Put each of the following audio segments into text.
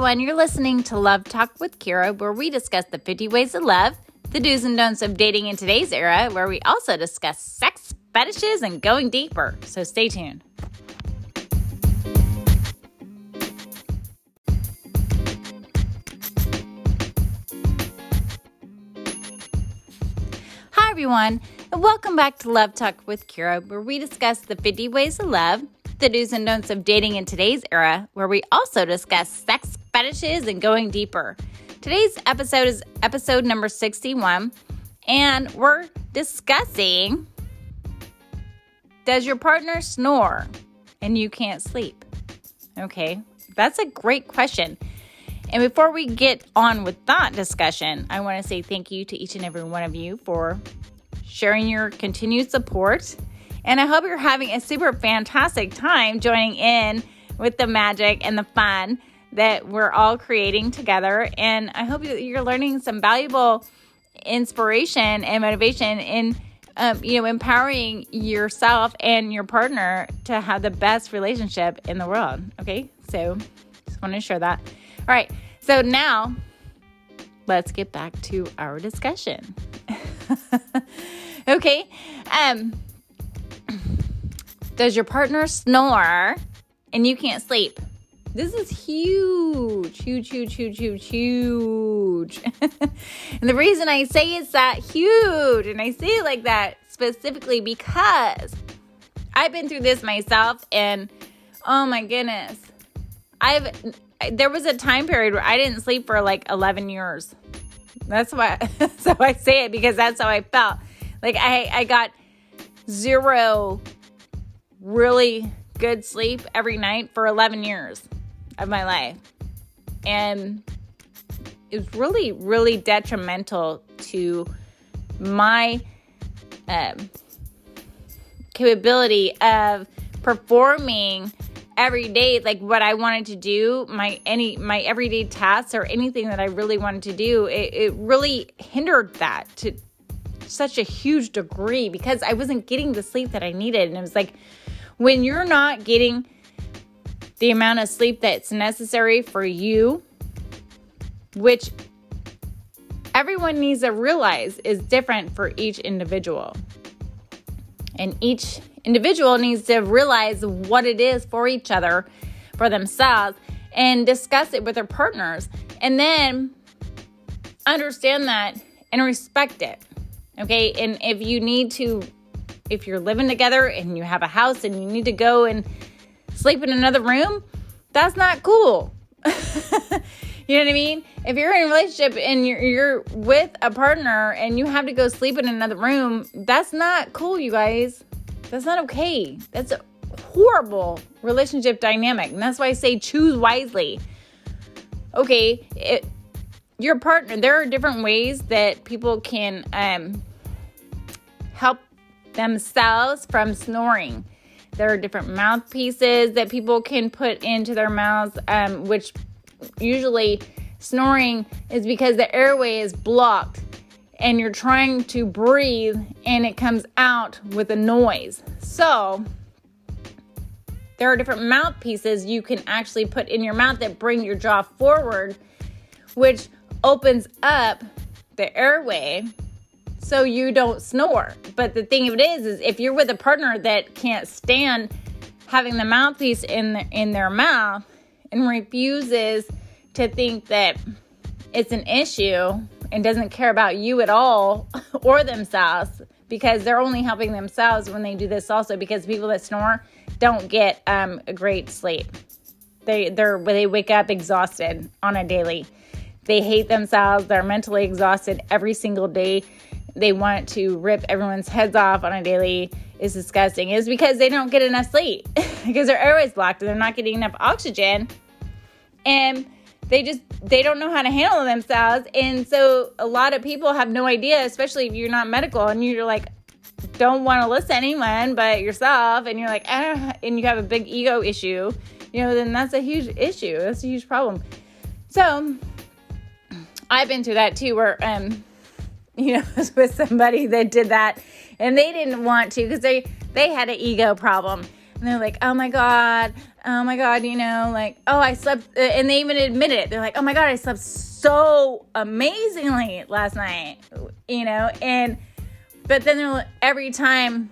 everyone. You're listening to Love Talk with Kira, where we discuss the 50 ways of love, the do's and don'ts of dating in today's era, where we also discuss sex, fetishes, and going deeper. So stay tuned. Hi, everyone, and welcome back to Love Talk with Kira, where we discuss the 50 ways of love, the do's and don'ts of dating in today's era, where we also discuss sex, fetishes, and going deeper. Today's episode is episode number 61, and we're discussing Does your partner snore and you can't sleep? Okay, that's a great question. And before we get on with that discussion, I want to say thank you to each and every one of you for sharing your continued support and I hope you're having a super fantastic time joining in with the magic and the fun that we're all creating together. And I hope you're learning some valuable inspiration and motivation in, um, you know, empowering yourself and your partner to have the best relationship in the world. Okay. So just want to share that. All right. So now let's get back to our discussion. okay. Um, does your partner snore and you can't sleep? This is huge, huge, huge, huge, huge, huge. and the reason I say it's that huge, and I say it like that specifically because I've been through this myself, and oh my goodness, I've there was a time period where I didn't sleep for like 11 years. That's why, so I say it because that's how I felt. Like I, I got zero really good sleep every night for 11 years of my life. And it was really, really detrimental to my um, capability of performing every day like what i wanted to do my any my everyday tasks or anything that i really wanted to do it, it really hindered that to such a huge degree because i wasn't getting the sleep that i needed and it was like when you're not getting the amount of sleep that's necessary for you, which everyone needs to realize is different for each individual. And each individual needs to realize what it is for each other, for themselves, and discuss it with their partners. And then understand that and respect it. Okay. And if you need to if you're living together and you have a house and you need to go and sleep in another room, that's not cool. you know what I mean? If you're in a relationship and you're, you're with a partner and you have to go sleep in another room, that's not cool, you guys. That's not okay. That's a horrible relationship dynamic. And that's why I say choose wisely. Okay, it, your partner, there are different ways that people can um, help themselves from snoring. There are different mouthpieces that people can put into their mouths, um, which usually snoring is because the airway is blocked and you're trying to breathe and it comes out with a noise. So, there are different mouthpieces you can actually put in your mouth that bring your jaw forward, which opens up the airway so you don't snore. But the thing of it is, is if you're with a partner that can't stand having the mouthpiece in the, in their mouth and refuses to think that it's an issue and doesn't care about you at all or themselves because they're only helping themselves when they do this also because people that snore don't get um, a great sleep. They they're they wake up exhausted on a daily. They hate themselves. They're mentally exhausted every single day they want to rip everyone's heads off on a daily. Is disgusting. Is because they don't get enough sleep. Because their airways blocked and they're not getting enough oxygen. And they just they don't know how to handle themselves. And so a lot of people have no idea especially if you're not medical and you're like don't want to listen to anyone but yourself. And you're like ah, and you have a big ego issue you know then that's a huge issue. That's a huge problem. So i've been through that too where um you know, with somebody that did that and they didn't want to because they they had an ego problem. And they're like, "Oh my god, oh my God, you know, like, oh, I slept, uh, and they even admit it. They're like, oh my God, I slept so amazingly last night, you know, and, but then every time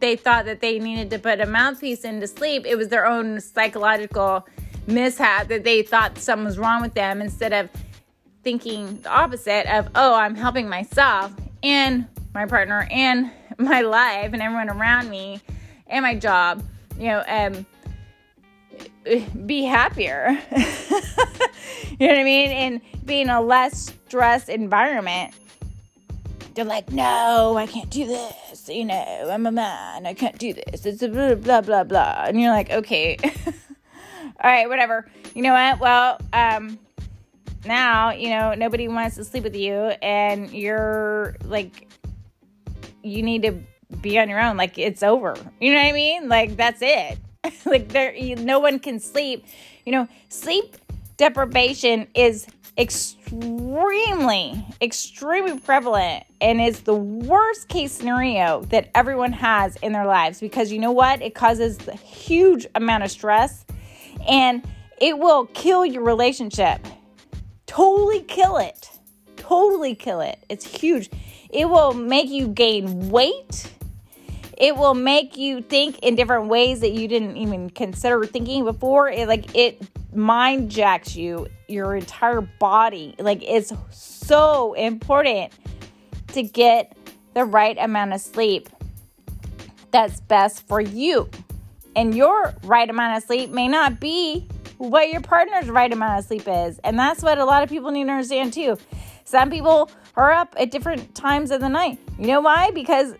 they thought that they needed to put a mouthpiece in to sleep, it was their own psychological mishap that they thought something was wrong with them instead of thinking the opposite of, oh, I'm helping myself and my partner and my life and everyone around me and my job, you know, um, be happier. you know what I mean? And being a less stressed environment. They're like, no, I can't do this. You know, I'm a man. I can't do this. It's a blah, blah, blah, blah. And you're like, okay. All right, whatever. You know what? Well, um, now, you know, nobody wants to sleep with you and you're like, you need to be on your own. Like, it's over. You know what I mean? Like, that's it. like there you, no one can sleep you know sleep deprivation is extremely extremely prevalent and is the worst case scenario that everyone has in their lives because you know what it causes a huge amount of stress and it will kill your relationship totally kill it totally kill it it's huge it will make you gain weight it will make you think in different ways that you didn't even consider thinking before. It like it mind jacks you, your entire body. Like it's so important to get the right amount of sleep that's best for you. And your right amount of sleep may not be what your partner's right amount of sleep is. And that's what a lot of people need to understand too. Some people are up at different times of the night. You know why? Because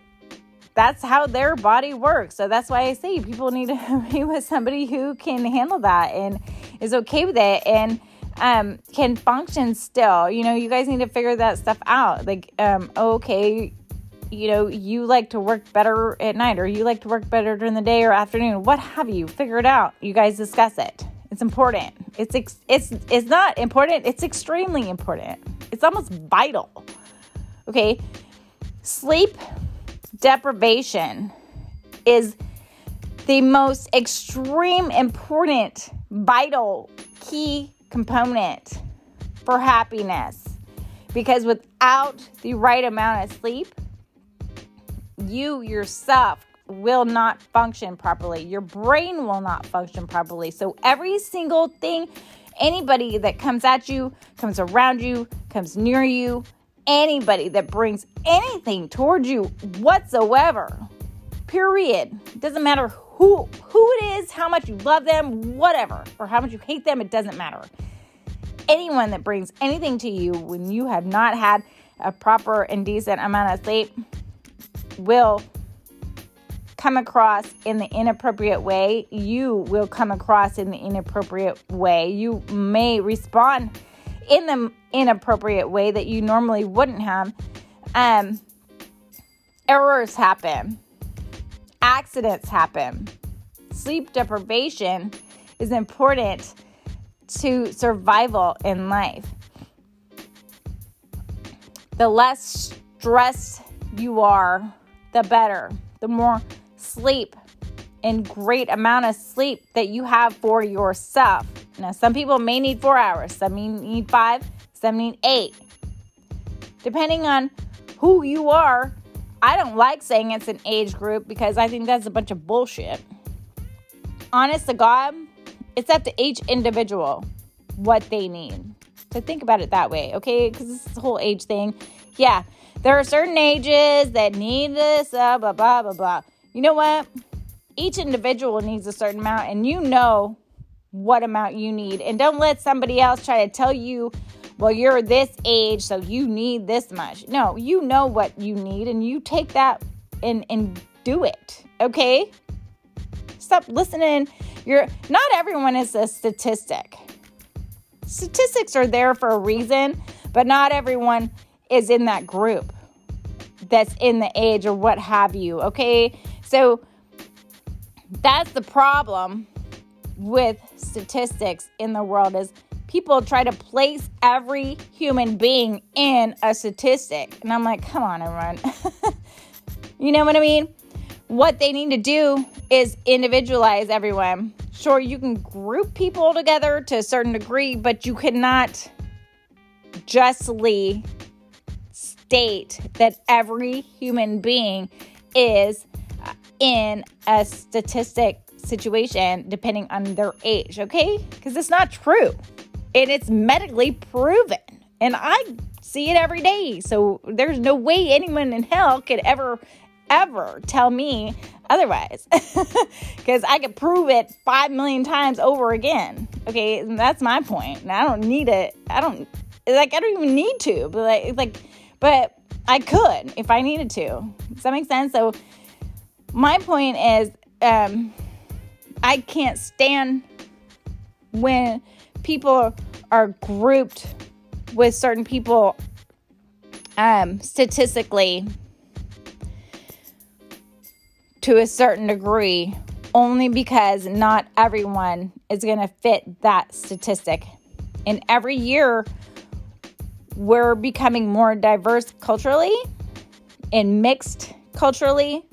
that's how their body works. So that's why I say people need to be with somebody who can handle that and is okay with it and um, can function still. You know, you guys need to figure that stuff out. Like, um, okay, you know, you like to work better at night or you like to work better during the day or afternoon, what have you. Figure it out. You guys discuss it. It's important. It's ex- it's it's not important. It's extremely important. It's almost vital. Okay? Sleep deprivation is the most extreme, important, vital, key component for happiness. Because without the right amount of sleep, you yourself will not function properly. Your brain will not function properly. So, every single thing, anybody that comes at you, comes around you, comes near you, anybody that brings anything towards you whatsoever. Period. Doesn't matter who who it is, how much you love them, whatever, or how much you hate them, it doesn't matter. Anyone that brings anything to you when you have not had a proper and decent amount of sleep will come across in the inappropriate way. You will come across in the inappropriate way. You may respond in the inappropriate way that you normally wouldn't have. Um, errors happen, accidents happen. Sleep deprivation is important to survival in life. The less stressed you are, the better. The more sleep and great amount of sleep that you have for yourself. Now, some people may need four hours, some need five, some need eight. Depending on who you are, I don't like saying it's an age group because I think that's a bunch of bullshit. Honest to God, it's up to each individual what they need. So think about it that way, okay? Because this is the whole age thing. Yeah, there are certain ages that need this, uh, blah, blah, blah, blah. You know what? each individual needs a certain amount and you know what amount you need. And don't let somebody else try to tell you, well, you're this age, so you need this much. No, you know what you need and you take that and, and do it. Okay? Stop listening. You're not everyone is a statistic. Statistics are there for a reason, but not everyone is in that group that's in the age or what have you. Okay? So that's the problem with statistics in the world is people try to place every human being in a statistic. And I'm like, come on, everyone. you know what I mean? what they need to do is individualize everyone. Sure, you can group people together to a certain degree, but you cannot justly state that every human being is in a statistic situation depending on their age, okay? Because it's not true. And it's medically proven. And I see it every day. So there's no way anyone in hell could ever, ever tell me otherwise. Because I could prove it five million times over again. Okay, and that's my point. And I don't need it. I don't like I don't even need to, but like like but I could if I needed to. Does that make sense? So my point is um I can't stand when people are grouped with certain people um, statistically to a certain degree only because not everyone is going to fit that statistic. And every year, we're becoming more diverse culturally and mixed culturally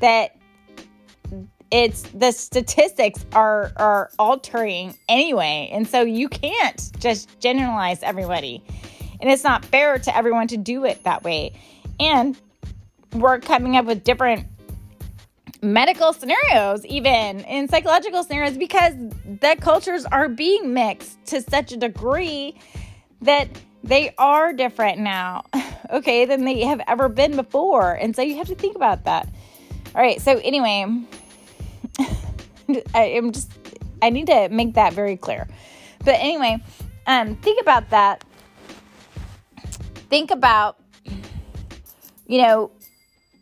that it's the statistics are are altering anyway and so you can't just generalize everybody. And it's not fair to everyone to do it that way. And we're coming up with different medical scenarios even in psychological scenarios because the cultures are being mixed to such a degree that they are different now. Okay than they have ever been before. And so you have to think about that all right so anyway I am just I need to make that very clear. But anyway, um, think about that. Think about you know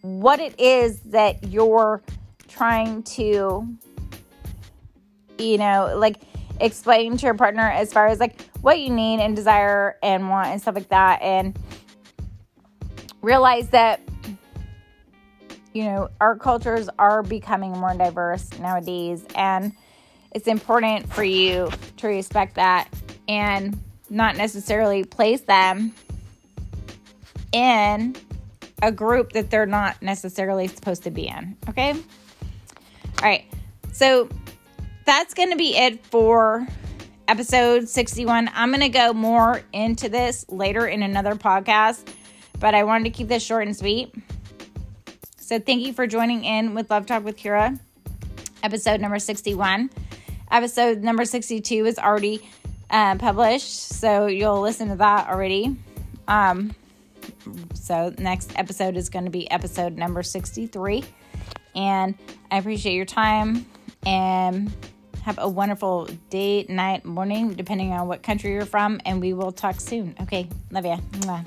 what it is that you're trying to you know like explain to your partner as far as like what you need and desire and want and stuff like that and realize that you know, our cultures are becoming more diverse nowadays, and it's important for you to respect that and not necessarily place them in a group that they're not necessarily supposed to be in. Okay? All right. So that's going to be it for episode 61. I'm going to go more into this later in another podcast, but I wanted to keep this short and sweet. So thank you for joining in with Love Talk with Kira, episode number 61. Episode number 62 is already uh, published, so you'll listen to that already. Um, so next episode is going to be episode number 63. And I appreciate your time and have a wonderful day, night, morning, depending on what country you're from. And we will talk soon. Okay. Love. Mwah.